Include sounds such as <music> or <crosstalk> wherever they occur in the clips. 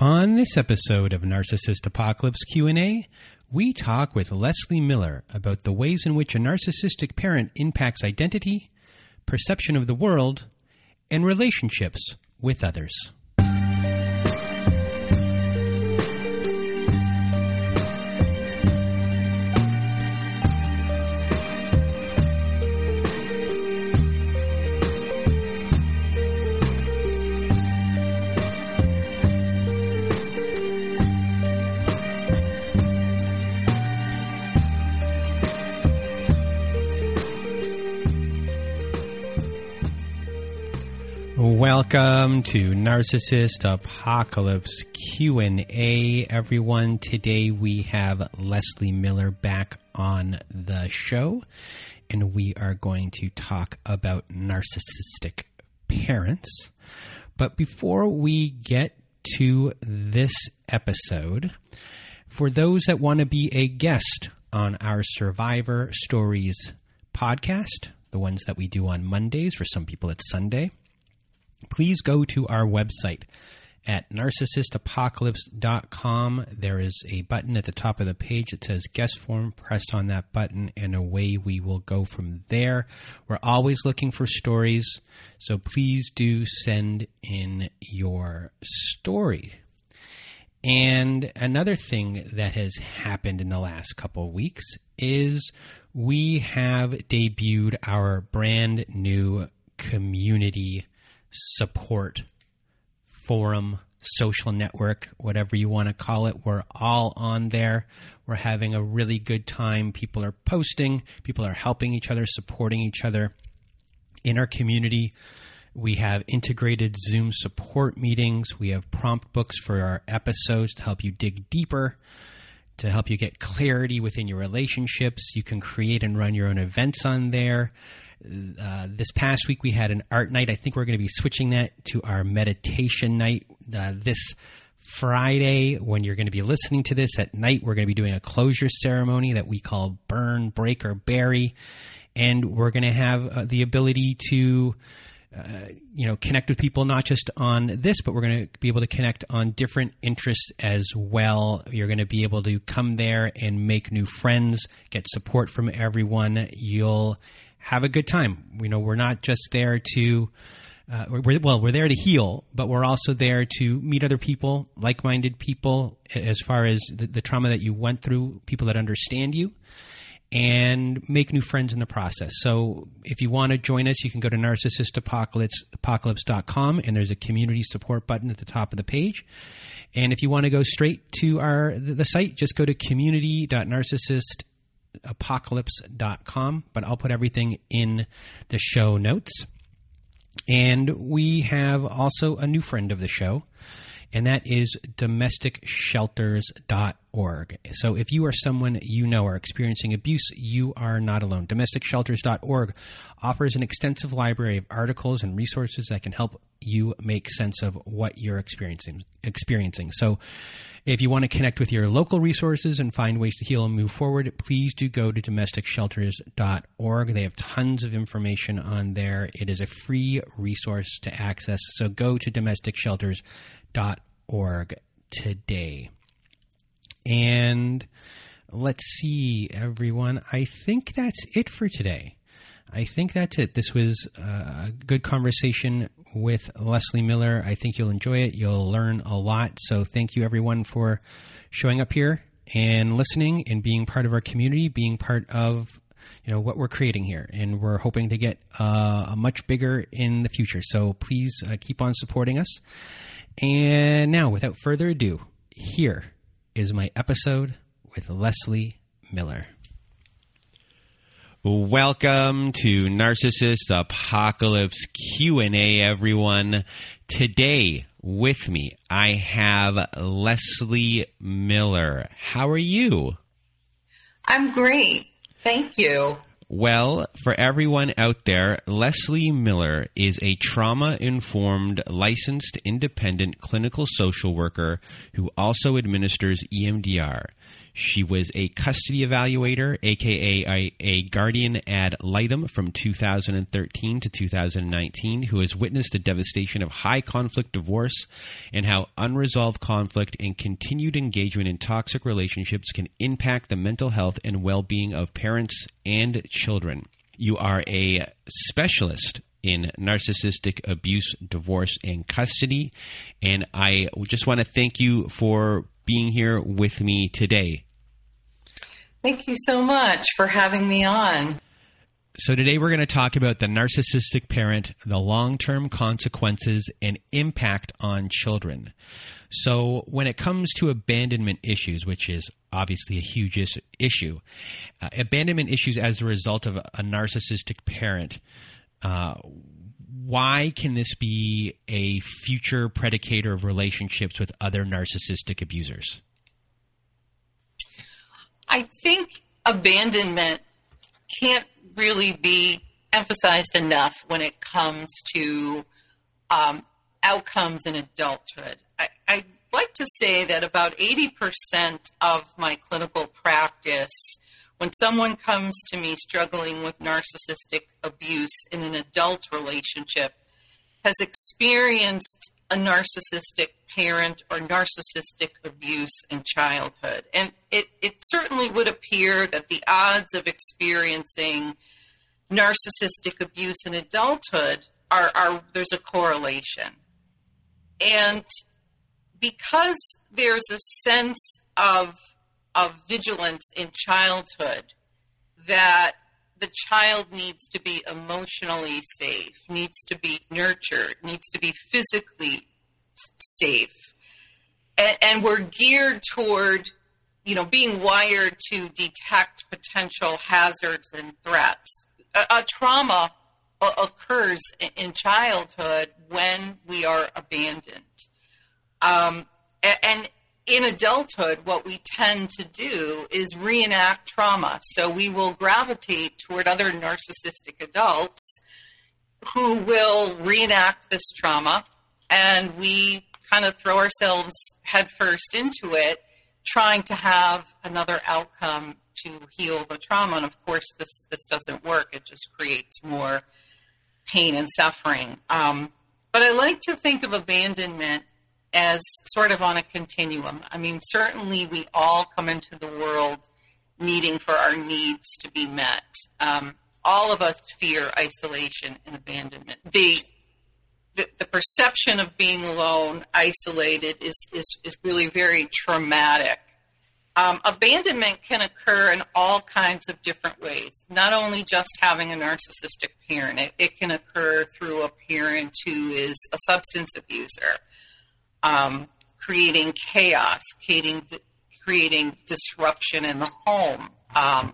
On this episode of Narcissist Apocalypse Q&A, we talk with Leslie Miller about the ways in which a narcissistic parent impacts identity, perception of the world, and relationships with others. Welcome to Narcissist Apocalypse Q&A everyone. Today we have Leslie Miller back on the show and we are going to talk about narcissistic parents. But before we get to this episode, for those that want to be a guest on our Survivor Stories podcast, the ones that we do on Mondays, for some people it's Sunday, please go to our website at narcissistapocalypse.com. There is a button at the top of the page that says guest form. Press on that button, and away we will go from there. We're always looking for stories, so please do send in your story. And another thing that has happened in the last couple of weeks is we have debuted our brand new community support forum, social network, whatever you want to call it. We're all on there. We're having a really good time. People are posting, people are helping each other, supporting each other in our community. We have integrated Zoom support meetings. We have prompt books for our episodes to help you dig deeper, to help you get clarity within your relationships. You can create and run your own events on there. Uh, this past week we had an art night. I think we're going to be switching that to our meditation night uh, this Friday. When you're going to be listening to this at night, we're going to be doing a closure ceremony that we call Burn, Break, or Bury. And we're going to have uh, the ability to. Uh, you know, connect with people not just on this, but we're going to be able to connect on different interests as well. You're going to be able to come there and make new friends, get support from everyone. You'll have a good time. You know, we're not just there to, uh, we're, well, we're there to heal, but we're also there to meet other people, like minded people, as far as the, the, trauma that you went through, people that understand you, and make new friends in the process. So if you want to join us, you can go to narcissistapocalypse.com and there's a community support button at the top of the page. And if you want to go straight to our the, site, just go to community.narcissist apocalypse.com, but I'll put everything in the show notes. And we have also a new friend of the show, and that is domesticshelters.org. So if you are someone you know are experiencing abuse, you are not alone. Domesticshelters.org offers an extensive library of articles and resources that can help you make sense of what you're experiencing experiencing. So if you want to connect with your local resources and find ways to heal and move forward, please do go to domesticshelters.org. They have tons of information on there. It is a free resource to access. So go to domesticshelters.org today. And let's see, everyone. I think that's it for today. I think that's it. This was a good conversation with Leslie Miller. I think you'll enjoy it. You'll learn a lot. So thank you, everyone, for showing up here and listening and being part of our community, being part of you know what we're creating here, and we're hoping to get uh, a much bigger in the future. So please uh, keep on supporting us. And now, without further ado, here is my episode with Leslie Miller. Welcome to Narcissist Apocalypse Q&A everyone. Today with me I have Leslie Miller. How are you? I'm great. Thank you. Well, for everyone out there, Leslie Miller is a trauma informed, licensed, independent clinical social worker who also administers EMDR. She was a custody evaluator, aka a, guardian ad litem from 2013 to 2019, who has witnessed the devastation of high conflict divorce and how unresolved conflict and continued engagement in toxic relationships can impact the mental health and well being of parents and children. You are a specialist in narcissistic abuse, divorce, and custody. And I just want to thank you for being here with me today. Thank you so much for having me on. So, today we're going to talk about the narcissistic parent, the long term consequences and impact on children. So, when it comes to abandonment issues, which is obviously a huge issue, uh, abandonment issues as a result of a narcissistic parent, uh, why can this be a future predicator of relationships with other narcissistic abusers? I think abandonment can't really be emphasized enough when it comes to um, outcomes in adulthood. I, I like to say that about 80% of my clinical practice, when someone comes to me struggling with narcissistic abuse in an adult relationship, has experienced a narcissistic parent or narcissistic abuse in childhood. And it, it certainly would appear that the odds of experiencing narcissistic abuse in adulthood are, are there's a correlation. And because there's a sense of of vigilance in childhood that the child needs to be emotionally safe, needs to be nurtured, needs to be physically safe. And, and we're geared toward, you know, being wired to detect potential hazards and threats. A, a trauma occurs in childhood when we are abandoned. Um, and in adulthood, what we tend to do is reenact trauma. So we will gravitate toward other narcissistic adults who will reenact this trauma, and we kind of throw ourselves headfirst into it, trying to have another outcome to heal the trauma. And of course, this this doesn't work. It just creates more pain and suffering. Um, but I like to think of abandonment as sort of on a continuum. I mean, certainly we all come into the world needing for our needs to be met. Um, all of us fear isolation and abandonment. The, the, the perception of being alone, isolated, is, is, is really very traumatic. Um, abandonment can occur in all kinds of different ways, not only just having a narcissistic parent, it, it can occur through a parent who is a substance abuser um, creating chaos, creating creating disruption in the home, um,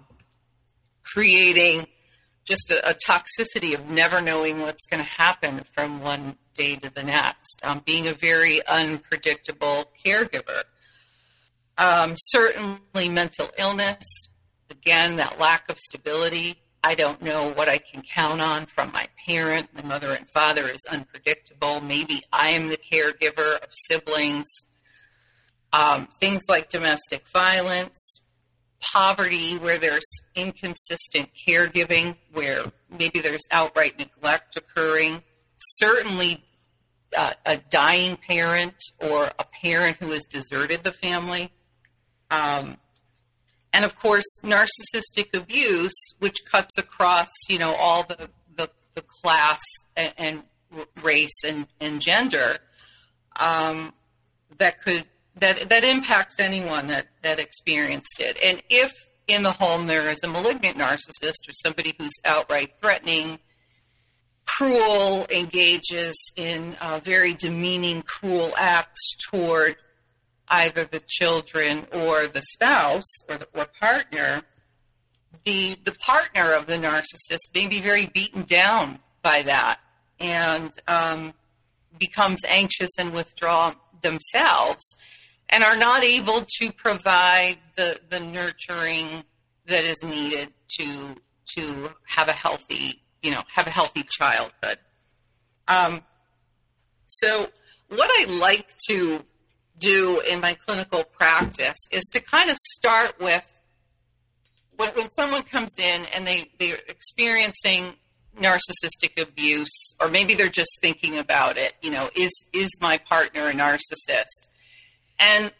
creating just a, a, toxicity of never knowing what's going to happen from one day to the next, um, being a very unpredictable caregiver. Um, certainly, mental illness, again, that lack of stability, I don't know what I can count on from my parent. My mother and father is unpredictable. Maybe I am the caregiver of siblings. Um, things like domestic violence, poverty, where there's inconsistent caregiving, where maybe there's outright neglect occurring. Certainly, uh, a dying parent or a parent who has deserted the family. Um, And of course, narcissistic abuse, which cuts across, you know, all the, the, the class and, and, race and, and gender, um, that could that that impacts anyone that that experienced it. And if in the home there is a malignant narcissist or somebody who's outright threatening, cruel, engages in uh, very demeaning, cruel acts toward either the children or the spouse or, the, or partner, the the partner of the narcissist may be very beaten down by that and um, becomes anxious and withdraw themselves and are not able to provide the, the nurturing that is needed to to have a healthy you know have a healthy childhood. Um, so what I like to do in my clinical practice is to kind of start with when, when someone comes in and they they're experiencing narcissistic abuse or maybe they're just thinking about it you know is is my partner a narcissist? And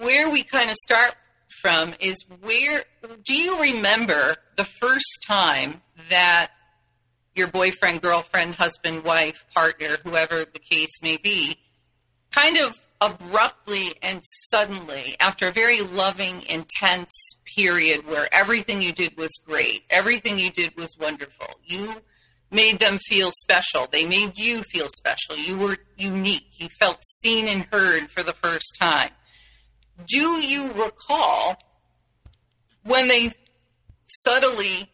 where we kind of start from is where do you remember the first time that your boyfriend, girlfriend, husband, wife, partner, whoever the case may be, kind of abruptly and suddenly, after a very loving, intense period where everything you did was great, everything you did was wonderful, you made them feel special. They made you feel special. You were unique. You felt seen and heard for the first time. Do you recall when they subtly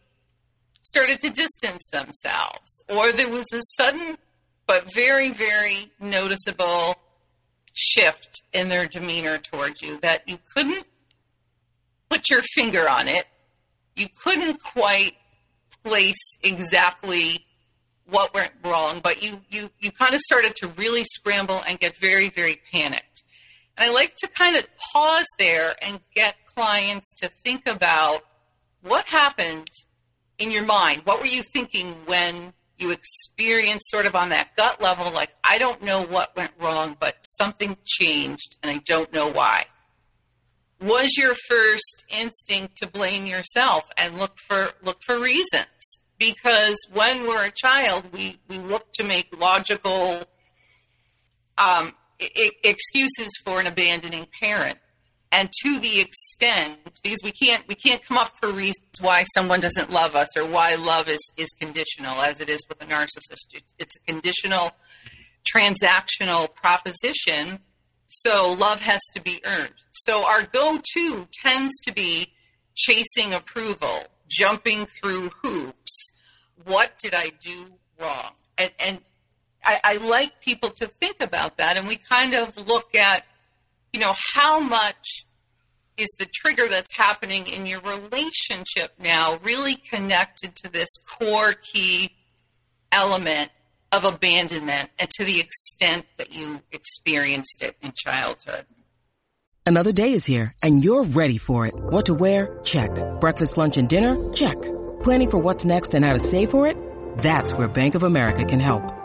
started to distance themselves, or there was a sudden but very, very noticeable shift in their demeanor towards you that you couldn't put your finger on it? You couldn't quite place exactly what went wrong, but you, you, you kind of started to really scramble and get very, very panicked. And I like to kind of pause there and get clients to think about what happened in your mind. What were you thinking when you experience sort of on that gut level, like, I don't know what went wrong, but something changed and I don't know why? was your first instinct to blame yourself and look for look for reasons because when we're a child we, we look to make logical um, I- excuses for an abandoning parent and to the extent because we can't we can't come up for reasons why someone doesn't love us or why love is is conditional as it is with a narcissist it's a conditional transactional proposition so love has to be earned. So our go to tends to be chasing approval, jumping through hoops. What did I do wrong? And, and I, I like people to think about that. And we kind of look at, you know, how much is the trigger that's happening in your relationship now really connected to this core key element of abandonment and to the extent that you experienced it in childhood. Another day is here and you're ready for it. What to wear? Check. Breakfast, lunch, and dinner? Check. Planning for what's next and how to save for it? That's where Bank of America can help.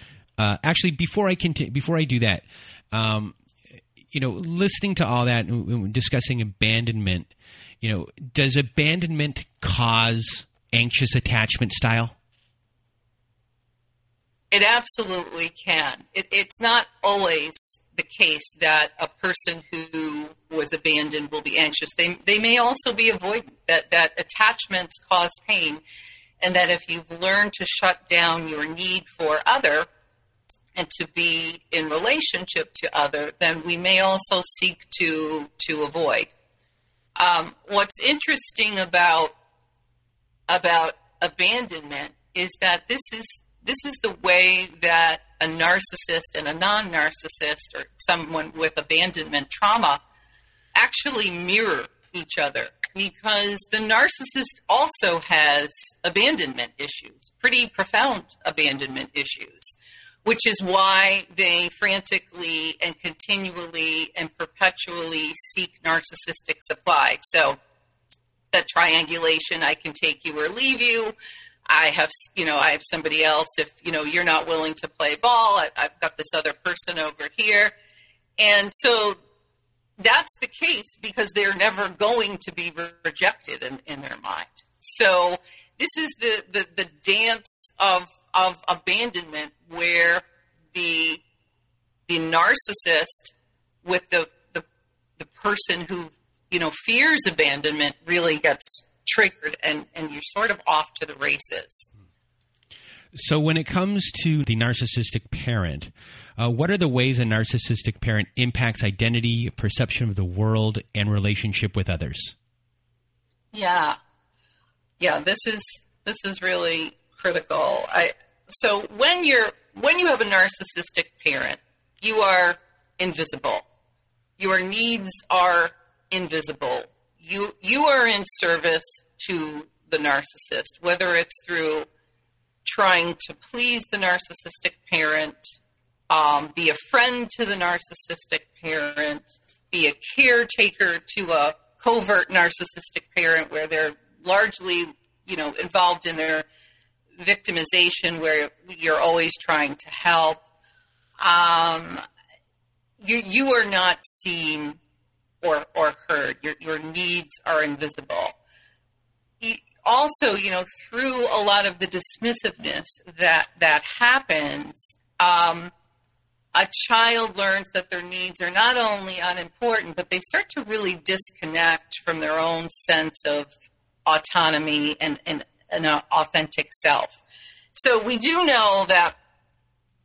Uh, actually, before I continue, before I do that, um, you know, listening to all that, and discussing abandonment, you know, does abandonment cause anxious attachment style? It absolutely can. It, it's not always the case that a person who was abandoned will be anxious. They, they may also be avoidant, that, that attachments cause pain, and that if you've learned to shut down your need for other and to be in relationship to other, then we may also seek to, to avoid. Um, what's interesting about, about abandonment is that this is this is the way that a narcissist and a non narcissist or someone with abandonment trauma actually mirror each other. because the narcissist also has abandonment issues, pretty profound abandonment issues, which is why they frantically and continually and perpetually seek narcissistic supply. So, that triangulation I can take you or leave you. I have, you know, I have somebody else. If, you know, you're not willing to play ball, I, I've got this other person over here. And so that's the case because they're never going to be rejected in, in their mind. So this is the, the, the dance of, of abandonment where the, the narcissist with the, the, the person who, you know, fears abandonment really gets triggered and, and you're sort of off to the races. So, when it comes to the narcissistic parent, uh, what are the ways a narcissistic parent impacts identity, perception of the world, and relationship with others? Yeah, yeah. This is this is really critical. I so when you're when you have a narcissistic parent, you are invisible. Your needs are invisible. You you are in service to the narcissist, whether it's through trying to please the narcissistic parent, um, be a friend to the narcissistic parent, be a caretaker to a covert narcissistic parent where they're largely, you know, involved in their victimization where you're always trying to help. Um, you, you are not seen or, or heard. Your, your needs are invisible also, you know, through a lot of the dismissiveness that that happens, um, a child learns that their needs are not only unimportant, but they start to really disconnect from their own sense of autonomy and, and an authentic self. So we do know that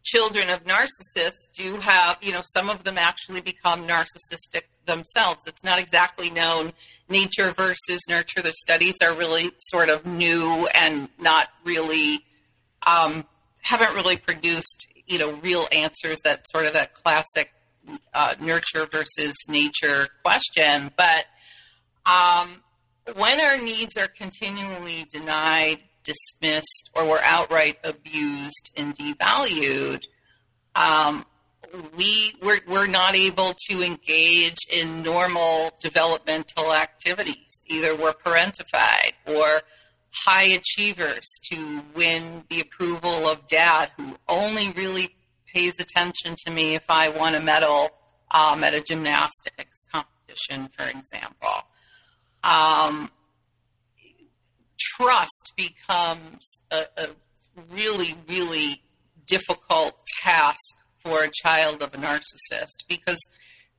children of narcissists do have, you know, some of them actually become narcissistic themselves. It's not exactly known nature versus nurture. The studies are really sort of new and not really um, haven't really produced you know real answers that sort of that classic uh, nurture versus nature question. But um, when our needs are continually denied, dismissed, or we're outright abused and devalued, um, we we're, we're not able to engage in normal developmental activities. Either we're parentified or high achievers to win the approval of dad, who only really pays attention to me if I won a medal um, at a gymnastics competition, for example. Um, trust becomes a, a really, really difficult task for a child of a narcissist because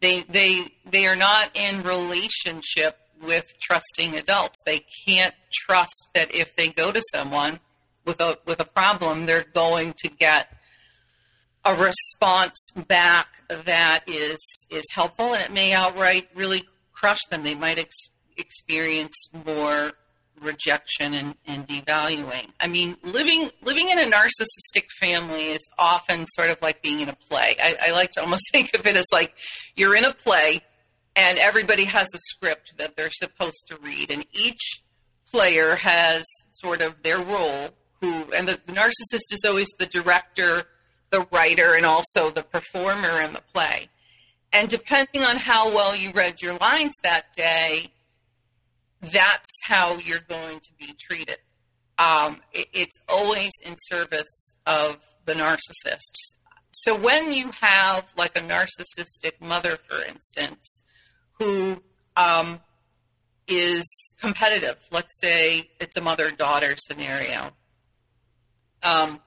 they they they are not in relationship with trusting adults. They can't trust that if they go to someone with a with a problem, they're going to get a response back that is is helpful, and it may outright really crush them. They might ex- experience more rejection and, and devaluing. I mean, living living in a narcissistic family is often sort of like being in a play. I, I like to almost <laughs> think of it as like you're in a play and everybody has a script that they're supposed to read, and each player has sort of their role. Who and the, the narcissist is always the director, the writer, and also the performer in the play. And depending on how well you read your lines that day, that's how you're going to be treated. Um, it, it's always in service of the narcissist. So when you have like a narcissistic mother, for instance, who um, is competitive, let's say it's a mother daughter scenario, um,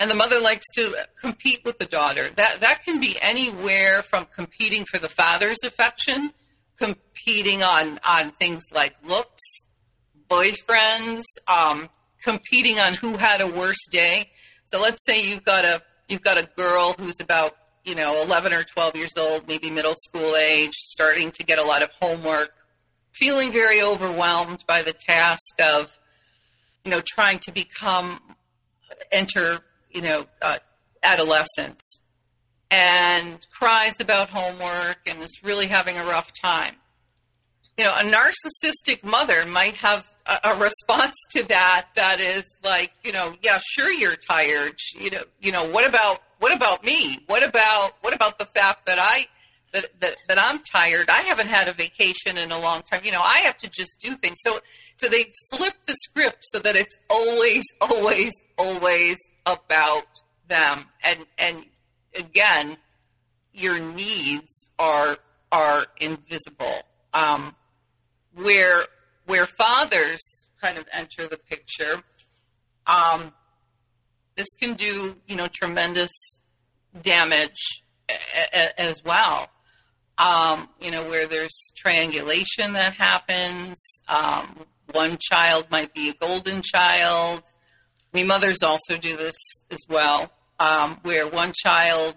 and the mother likes to compete with the daughter, that, that can be anywhere from competing for the father's affection competing on on things like looks, boyfriends, um, competing on who had a worse day. So let's say you've got a you've got a girl who's about you know 11 or 12 years old, maybe middle school age, starting to get a lot of homework, feeling very overwhelmed by the task of you know trying to become enter you know uh, adolescence and cries about homework and is really having a rough time. you know, a narcissistic mother might have a, a response to that that is like, you know, yeah, sure you're tired. You know, you know, what about what about me? What about what about the fact that I that, that that I'm tired? I haven't had a vacation in a long time. You know, I have to just do things. So so they flip the script so that it's always, always, always about them. And and again, your needs are are invisible. Um, where where fathers kind of enter the picture, um, this can do you know tremendous damage a- a- as well. Um, you know where there's triangulation that happens. Um, one child might be a golden child. I mean, mothers also do this as well, um, where one child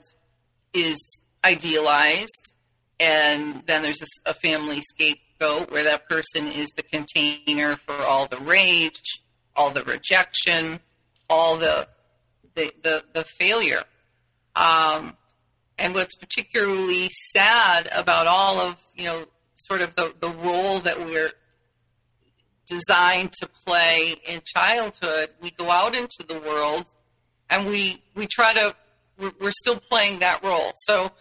is idealized, and then there's a, a family scapegoat where that person is the container for all the rage, all the rejection, all the the the, the failure. Um, and what's particularly sad about all of you know sort of the, the role that we're designed to play in childhood, we go out into the world and we we try to we're, still playing that role. So,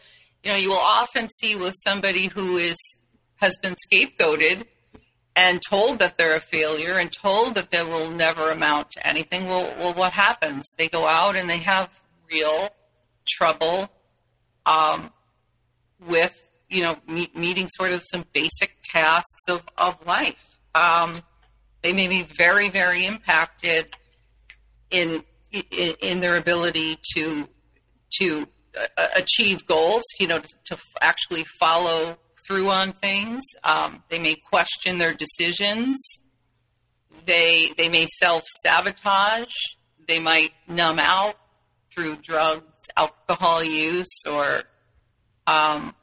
you know, you will often see with somebody who is has been scapegoated and told that they're a failure and told that they will never amount to anything. Well, well what happens? They go out and they have real trouble um, with you know meet, meeting sort of some basic tasks of, of life. Um, they may be very, very impacted in in, in their ability to to uh, achieve goals. You know, to, actually follow through on things. Um, they may question their decisions. They they may self sabotage. They might numb out through drugs, alcohol use, or um,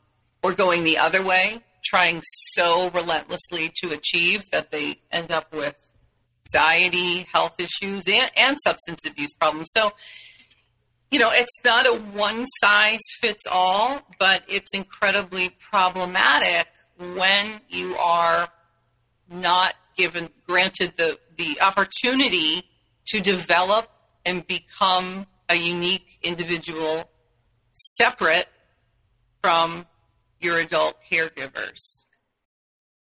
or going the other way trying so relentlessly to achieve that they end up with anxiety, health issues, and, and substance abuse problems. So, you know, it's not a one size fits all, but it's incredibly problematic when you are not given granted the, the opportunity to develop and become a unique individual separate from your adult caregivers.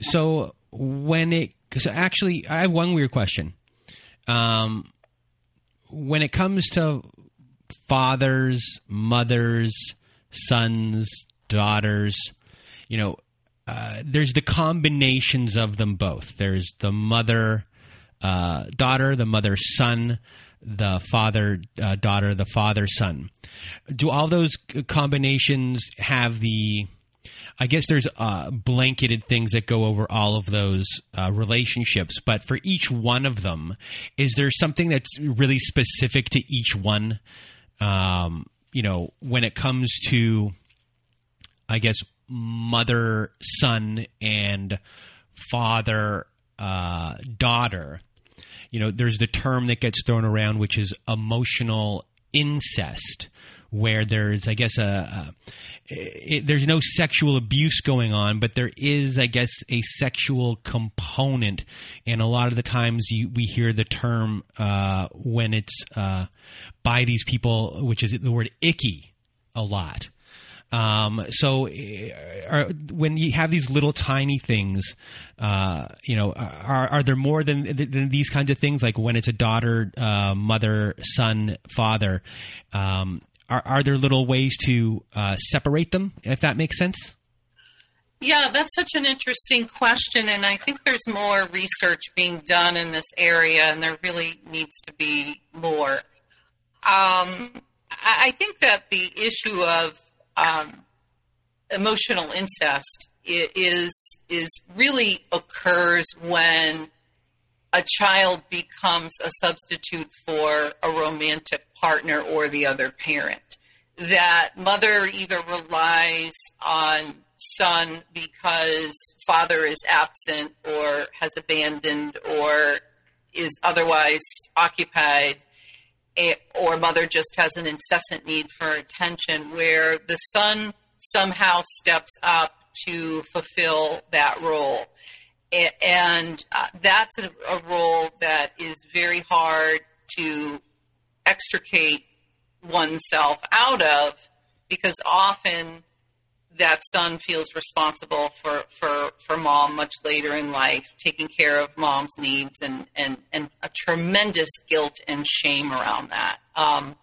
So when it, so actually, I have one weird question. Um, when it comes to fathers, mothers, sons, daughters, you know, uh, there's the combinations of them both. There's the mother, uh, daughter, the mother, son, the father uh, daughter, the father son. Do all those combinations have the? I guess there's uh, blanketed things that go over all of those uh, relationships, but for each one of them, is there something that's really specific to each one? Um, you know, when it comes to, I guess, mother, son, and father, uh, daughter you know, there's the term that gets thrown around, which is emotional incest, where there's, I guess, a, a it, there's no sexual abuse going on, but there is, I guess, a sexual component. And a lot of the times you, we hear the term uh, when it's uh, by these people, which is the word icky a lot. Um, so, uh, are, when you have these little tiny things, uh, you know, are, are there more than, than these kinds of things? Like when it's a daughter, uh, mother, son, father, um, are, are there little ways to uh, separate them, if that makes sense? Yeah, that's such an interesting question, and I think there's more research being done in this area, and there really needs to be more. Um, I think that the issue of um, emotional incest is is really occurs when a child becomes a substitute for a romantic partner or the other parent. That mother either relies on son because father is absent or has abandoned or is otherwise occupied or mother just has an incessant need for attention where the son somehow steps up to fulfill that role and uh, that's a, a, role that is very hard to extricate oneself out of because often that son feels responsible for, for, for mom much later in life, taking care of mom's needs and, and, and a tremendous guilt and shame around that. Um,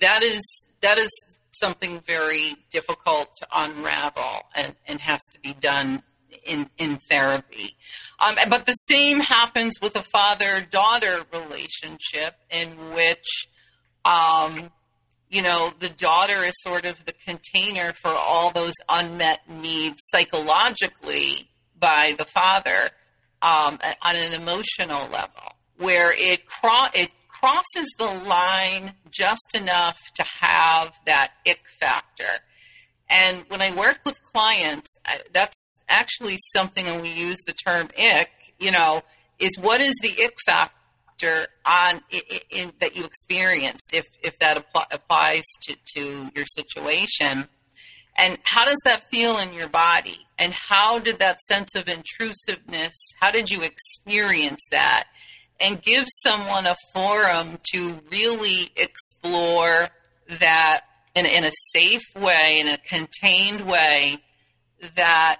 that is that is something very difficult to unravel and, and has to be done in, in therapy. Um, but the same happens with a father daughter relationship in which, um, you know, the daughter is sort of the container for all those unmet needs psychologically by the father um, on an emotional level, where it, cro- it crosses the line just enough to have that ick factor. And when I work with clients, that's actually something, and we use the term ick, you know, is what is the ick factor on in, in, that you experienced, if, if that applies to, to your situation? And how does that feel in your body? And how did that sense of intrusiveness, how did you experience that? And give someone a forum to really explore that in, in a safe way, in a contained way, that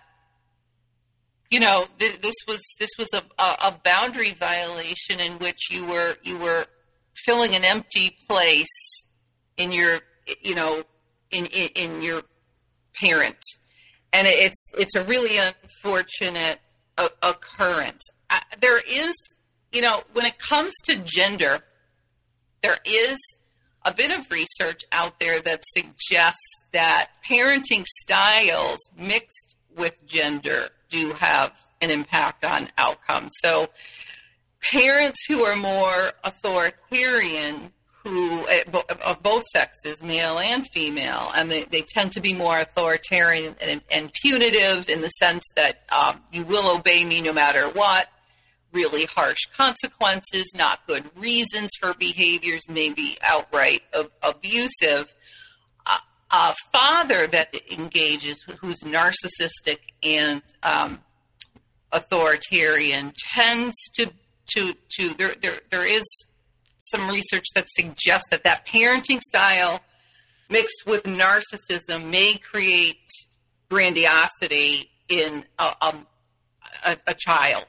you know th- this was this was a, a boundary violation in which you were you were filling an empty place in your you know in in, in your parent, and it's it's a really unfortunate occurrence. I, there is you know when it comes to gender, there is a bit of research out there that suggests that parenting styles mixed with gender do have an impact on outcomes. So, parents who are more authoritarian, who eh, of both sexes, male and female, and they, they tend to be more authoritarian and, and punitive in the sense that um, you will obey me no matter what really harsh consequences, not good reasons for behaviors, maybe outright abusive. A father that engages, who's narcissistic and um, authoritarian, tends to to to there, there there is some research that suggests that that parenting style mixed with narcissism may create grandiosity in a, a, a child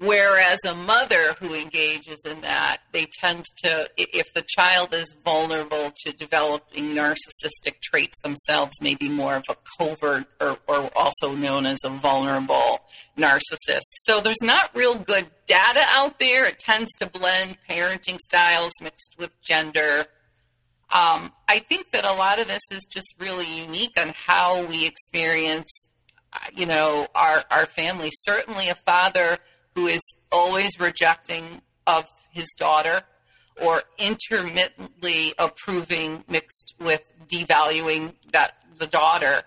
Whereas a mother who engages in that, they tend to, if the child is vulnerable to developing narcissistic traits themselves, maybe more of a covert or, or also known as a vulnerable narcissist. So there's not real good data out there. It tends to blend parenting styles mixed with gender. Um, I think that a lot of this is just really unique on how we experience, you know, our, our family. Certainly a father who is always rejecting of his daughter or intermittently approving mixed with devaluing that the daughter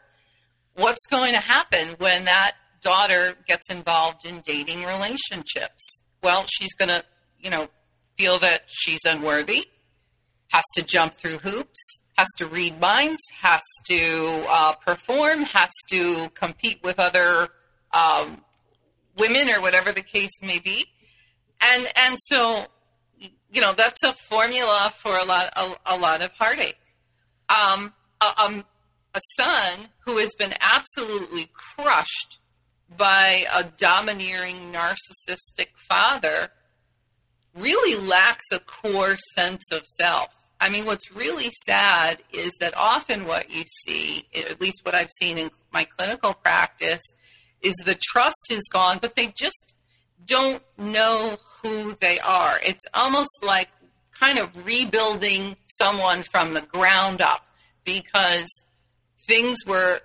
what's going to happen when that daughter gets involved in dating relationships? Well she's going to you know feel that she's unworthy has to jump through hoops has to read minds has to uh, perform has to compete with other um, women or whatever the case may be. And and so you know that's a formula for a lot a, a lot of heartache. Um, a, um, a son who has been absolutely crushed by a domineering narcissistic father really lacks a core sense of self. I mean, what's really sad is that often what you see, at least what I've seen in my clinical practice, is the trust is gone, but they just don't know who they are. It's almost like kind of rebuilding someone from the ground up because things were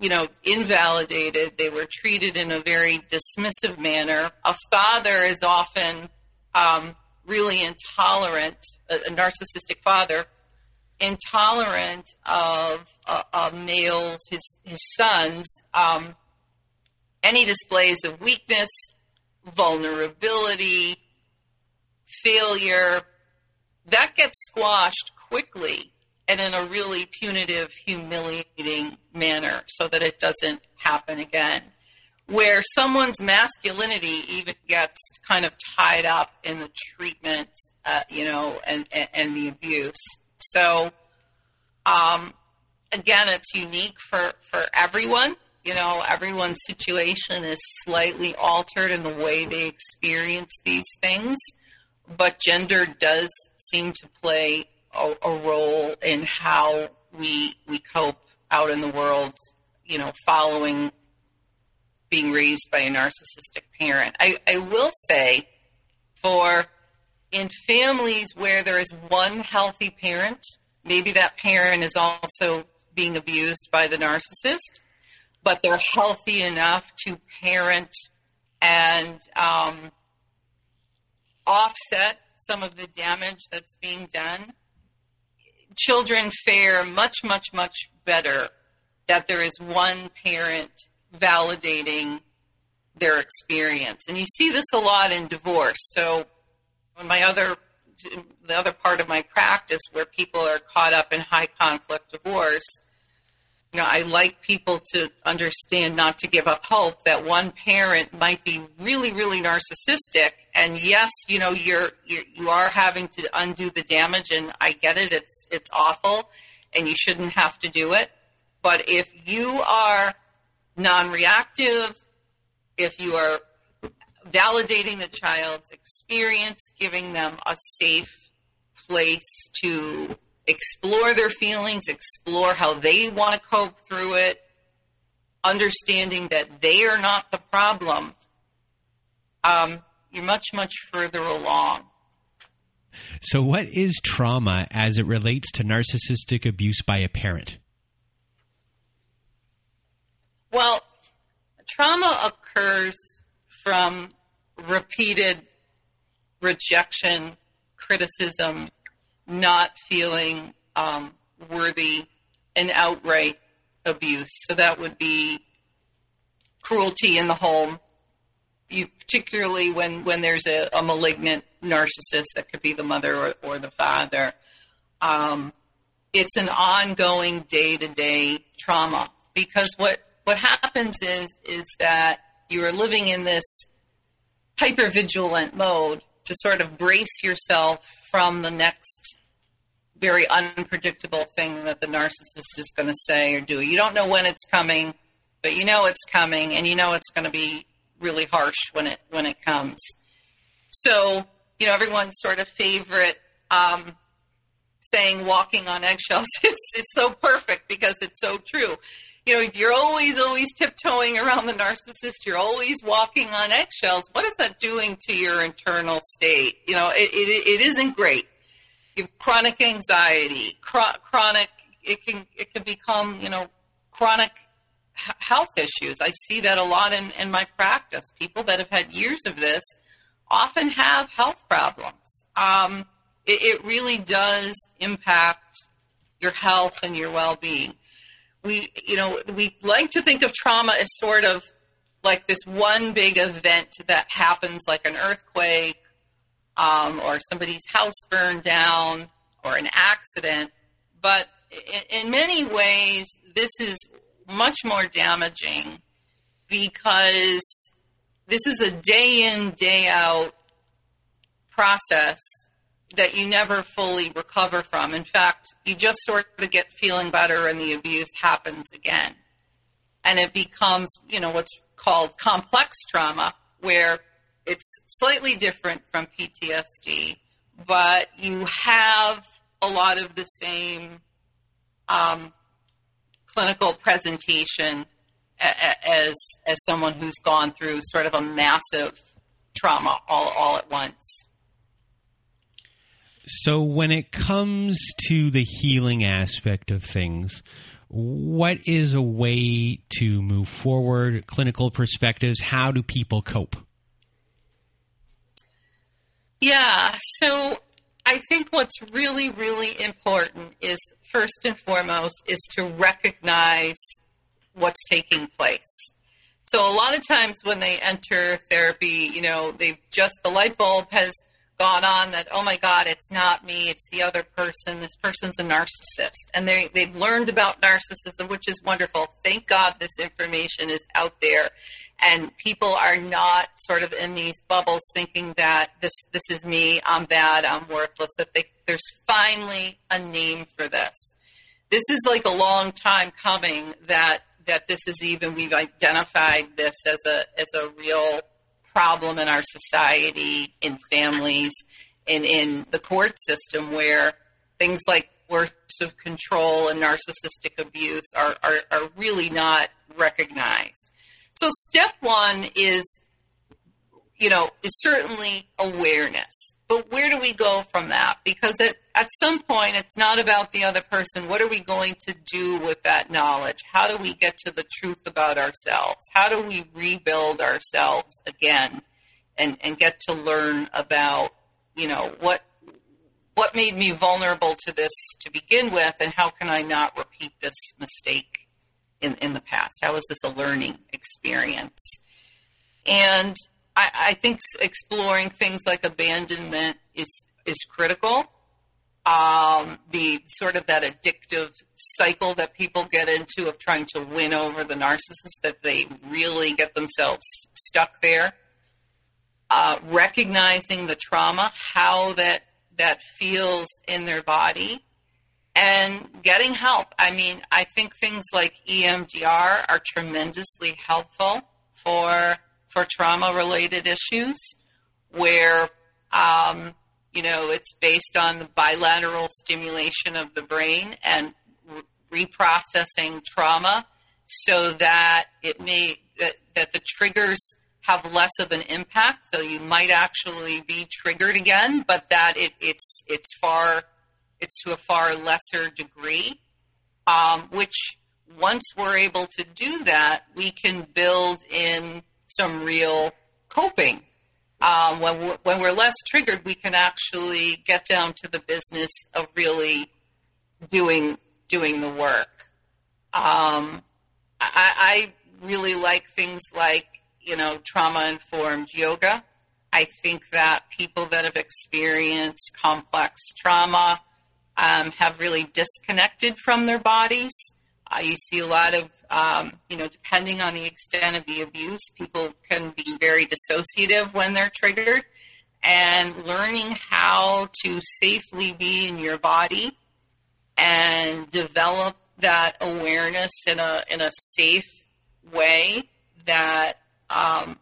you know, invalidated. They were treated in a very dismissive manner. A father is often um, really intolerant, a, a, narcissistic father, intolerant of, uh, of males, his, his sons, um, any displays of weakness, vulnerability, failure, that gets squashed quickly and in a really punitive, humiliating manner so that it doesn't happen again. Where someone's masculinity even gets kind of tied up in the treatment, uh, you know, and, and, and, the abuse. So, um, again, it's unique for, for everyone. You know, everyone's situation is slightly altered in the way they experience these things, but gender does seem to play a, a role in how we we cope out in the world, you know, following being raised by a narcissistic parent. I, I will say for in families where there is one healthy parent, maybe that parent is also being abused by the narcissist, but they're healthy enough to parent and um, offset some of the damage that's being done children fare much, much, much better that there is one parent validating their experience. And you see this a lot in divorce. So, my other the other part of my practice where people are caught up in high conflict divorce, you know, I like people to understand not to give up hope that one parent might be really, really narcissistic. And yes, you know, you're, you're you are having to undo the damage, and I get it. It's it's awful, and you shouldn't have to do it. But if you are non-reactive, if you are validating the child's experience, giving them a safe place to explore their feelings, explore how they want to cope through it, understanding that they are not the problem, um, you're much, much further along. So, what is trauma as it relates to narcissistic abuse by a parent? Well, trauma occurs from repeated rejection, criticism, not feeling um, worthy, and outright abuse. So that would be cruelty in the home, you, particularly when, when there's a, a, malignant narcissist that could be the mother or, or the father. Um, it's an ongoing day to day trauma because what, what happens is, is that you are living in this hyper vigilant mode to sort of brace yourself from the next very unpredictable thing that the narcissist is going to say or do. You don't know when it's coming, but you know it's coming, and you know it's going to be really harsh when it when it comes. So you know everyone's sort of favorite um, saying "walking on eggshells." <laughs> It's it's so perfect because it's so true. You know, if you're always always tiptoeing around the narcissist, you're always walking on eggshells. What is that doing to your internal state? You know, it, it, it isn't great chronic anxiety, chronic it can it can become you know chronic health issues. I see that a lot in, in my practice. People that have had years of this often have health problems. Um, it, it really does impact your health and your well being. We you know we like to think of trauma as sort of like this one big event that happens like an earthquake um, or somebody's house burned down or an accident. But in, in many ways, this is much more damaging because this is a day in, day out process that you never fully recover from. In fact, you just sort of get feeling better and the abuse happens again. And it becomes, you know, what's called complex trauma, where it's slightly different from PTSD, but you have a lot of the same um, clinical presentation as as someone who's gone through sort of a massive trauma all, all at once. So when it comes to the healing aspect of things, what is a way to move forward? Clinical perspectives. How do people cope? Yeah. So I think what's really, really important is first and foremost is to recognize what's taking place. So a lot of times when they enter therapy, you know, they've just the light bulb has gone on that oh my god it's not me it's the other person this person's a narcissist and they they've learned about narcissism which is wonderful thank god this information is out there and people are not sort of in these bubbles thinking that this this is me i'm bad i'm worthless that they, there's finally a name for this this is like a long time coming that that this is even we've identified this as a as a real problem in our society, in families, and in the court system where things like coercive control and narcissistic abuse are, are, are really not recognized. So step one is, you know, is certainly awareness. But where do we go from that? Because at, at some point, it's not about the other person. What are we going to do with that knowledge? How do we get to the truth about ourselves? How do we rebuild ourselves again and, and get to learn about, you know, what what made me vulnerable to this to begin with and how can I not repeat this mistake in, in the past? How is this a learning experience? And I, I think exploring things like abandonment is is critical. Um, the sort of that addictive cycle that people get into of trying to win over the narcissist, that they really get themselves stuck there. Uh, recognizing the trauma, how that that feels in their body, and getting help. I mean, I think things like EMDR are tremendously helpful for for trauma related issues where, um, you know, it's based on the bilateral stimulation of the brain and re- reprocessing trauma so that it may, that, that the triggers have less of an impact. So you might actually be triggered again, but that it, it's, it's far, it's to a far lesser degree, um, which once we're able to do that, we can build in some real coping. Um, when, we're, when we're less triggered, we can actually get down to the business of really doing doing the work. Um, I, I really like things like you know trauma informed yoga. I think that people that have experienced complex trauma um, have really disconnected from their bodies. Uh, you see a lot of um, you know, depending on the extent of the abuse, people can be very dissociative when they're triggered. And learning how to safely be in your body and develop that awareness in a in a safe way that um,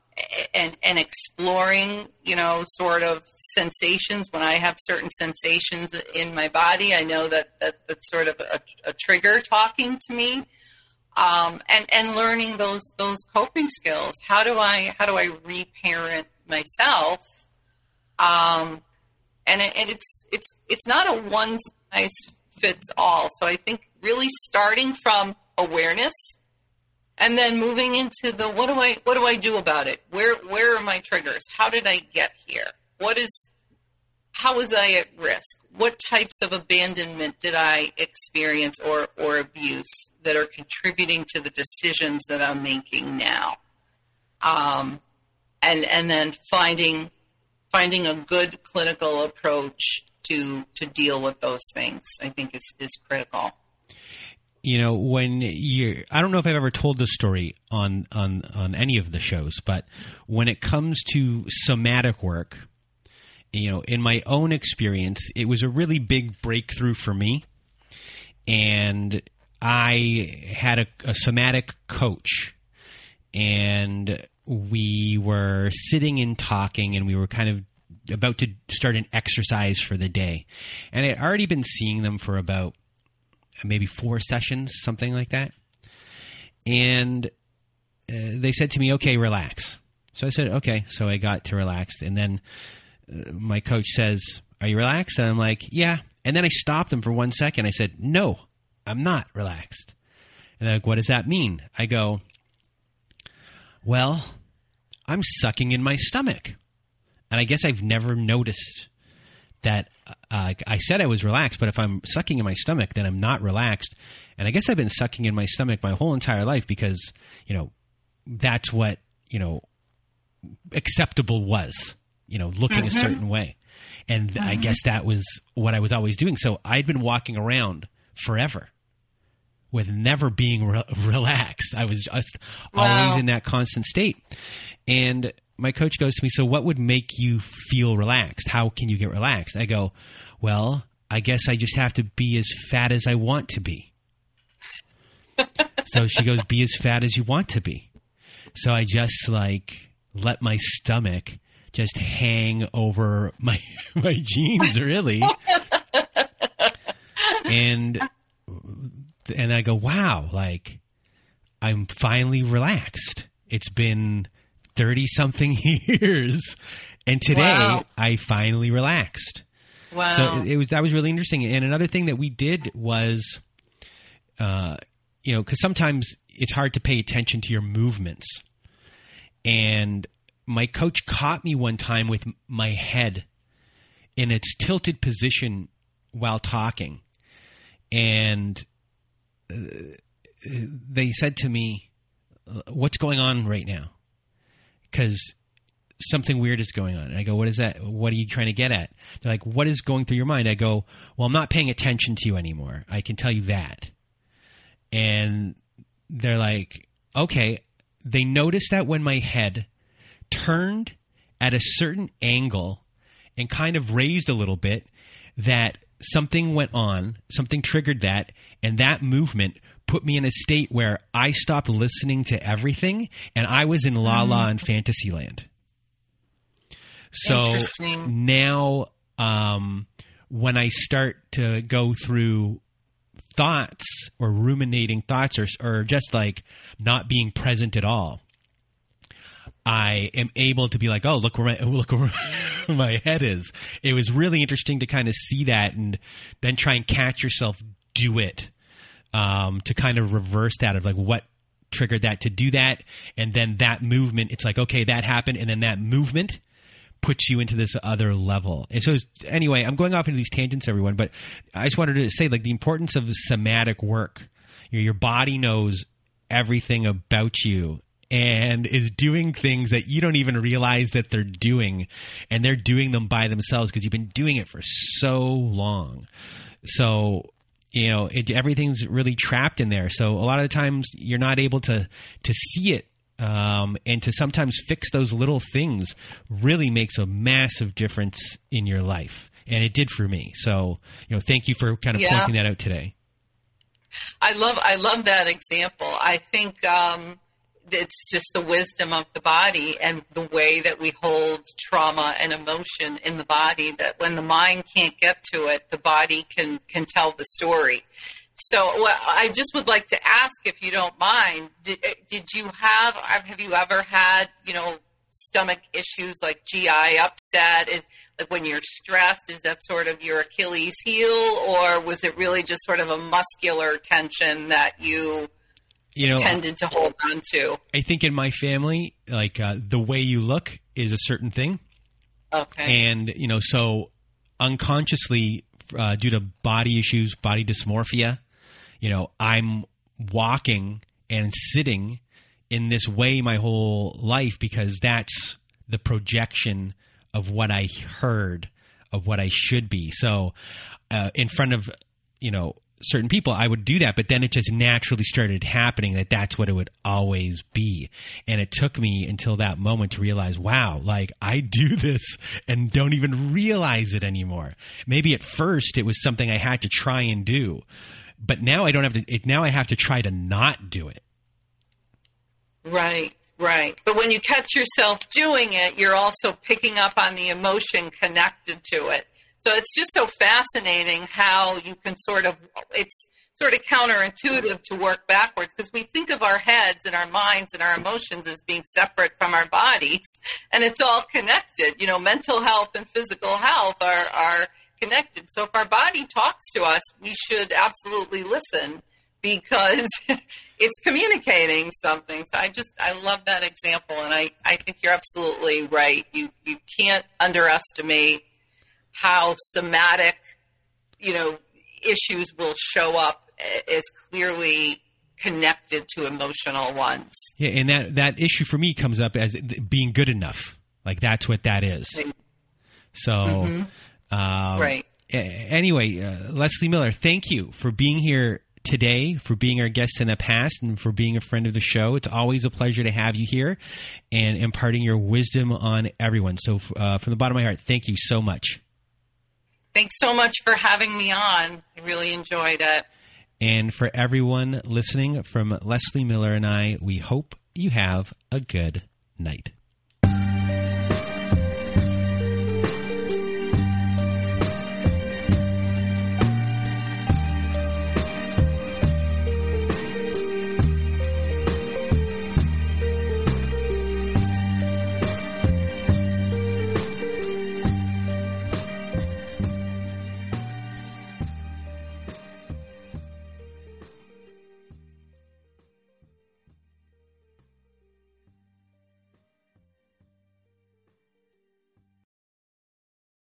and and exploring you know sort of sensations when I have certain sensations in my body I know that, that that's sort of a, a trigger talking to me um, and and learning those those coping skills. How do I how do I reparent myself? Um, and, it, and it's it's it's not a one size fits all. So I think really starting from awareness and then moving into the what do I what do I do about it? Where where are my triggers? How did I get here? What is how was I at risk? What types of abandonment did I experience or, or abuse that are contributing to the decisions that I'm making now? Um, and and then finding finding a good clinical approach to to deal with those things, I think is is critical you know when you i don't know if i've ever told this story on on on any of the shows but when it comes to somatic work you know, in my own experience, it was a really big breakthrough for me. And I had a, a somatic coach, and we were sitting and talking, and we were kind of about to start an exercise for the day. And I had already been seeing them for about maybe four sessions, something like that. And uh, they said to me, okay, relax. So I said, okay. So I got to relax. And then my coach says, Are you relaxed? And I'm like, Yeah. And then I stopped them for one second. I said, No, I'm not relaxed. And they're like, what does that mean? I go, well, I'm sucking in my stomach. And I guess I've never noticed that uh, I said I was relaxed, but if I'm sucking in my stomach, then I'm not relaxed. And I guess I've been sucking in my stomach my whole entire life because, you know, that's what, you know, acceptable was, you know, looking mm-hmm. a certain way. And mm-hmm. I guess that was what I was always doing. So I'd been walking around forever with never being re- <laughs> relaxed. I was just wow. always in that constant state. And my coach goes to me, So, what would make you feel relaxed? How can you get relaxed? I go, Well, I guess I just have to be as fat as I want to be. <laughs> so she goes, Be as fat as you want to be. So I just like let my stomach just hang over my <laughs> my jeans really. and and I go, Wow, like I'm finally relaxed. It's been 30 something <laughs> years. And today wow. I finally relaxed. Wow. So it, it, was, that was really interesting. And another thing that we did was, uh, you know, because sometimes it's hard to pay attention to your movements. And my coach caught me one time with my head in its tilted position while talking. And uh, they said to me, What's going on right now? Because something weird is going on. And I go, what is that? What are you trying to get at? They're like, what is going through your mind? I go, well, I'm not paying attention to you anymore. I can tell you that. And they're like, okay. They noticed that when my head turned at a certain angle and kind of raised a little bit, that something went on, something triggered that, and that movement put me in a state where I stopped listening to everything and I was in La La and Fantasyland. So now, um, when I start to go through thoughts or ruminating thoughts or, or just like not being present at all, I am able to be like, oh, look where my <laughs> look where <laughs> my head is. It was really interesting to kind of see that and then try and catch yourself do it um, to kind of reverse that of like what triggered that to do that, and then that movement. It's like okay, that happened, and then that movement puts you into this other level. And so, anyway, I'm going off into these tangents, everyone, but I just wanted to say like the importance of somatic work. Your, your body knows everything about you and is doing things that you don't even realize that they're doing and they're doing them by themselves because you've been doing it for so long so you know it, everything's really trapped in there. So a lot of the times you're not able to to see it um, and to sometimes fix those little things really makes a massive difference in your life. And it did for me. So you know thank you for kind of yeah. pointing that out today. I love i love that example. I think um, it's just the wisdom of the body and the way that we hold trauma and emotion in the body that when the mind can't get to it the body can can tell the story. So well, i just would like to ask if you don't mind did, eh, did you have have you ever had you know stomach issues like gi upset? Is, like when you're stressed is that sort of your achilles heel or was it really just sort of a muscular tension that you you know tended to hold on to. I think in my family, like uh, the way you look is a certain thing. Okay. And you know, so unconsciously, uh, due to body issues, body dysmorphia, you know, I'm walking and sitting in this way my whole life because that's the projection of what I heard of what I should be. So, uh, in front of you know certain people, I would do that, but then it just naturally started happening that that's what it would always be. And it took me until that moment to realize, wow, like I do <laughs> this and don't even realize it anymore. Maybe at first it was something I had to try and do, but now I don't have to, it, now I have to try to not do it. Right. Right. But when you catch yourself doing it, you're also picking up on the emotion connected to it. So it's just so fascinating how you can sort of, it's sort of counterintuitive to work backwards because we think of our heads and our minds and our emotions as being separate from our bodies and it's all connected. You know, mental health and physical health are, are connected. So if our body talks to us, we should absolutely listen because <laughs> it's communicating something. So I just I love that example, and I I think you're absolutely right. You you can't underestimate how somatic, you know, issues will show up is clearly connected to emotional ones. Yeah, and that that issue for me comes up as being good enough. Like that's what that is. So, mm-hmm. uh, right. Anyway, uh, Leslie Miller, thank you for being here today, for being our guest in the past, and for being a friend of the show. It's always a pleasure to have you here and imparting your wisdom on everyone. So, uh, from the bottom of my heart, thank you so much. Thanks so much for having me on. I really enjoyed it. And for everyone listening, from Leslie Miller and I, we hope you have a good night.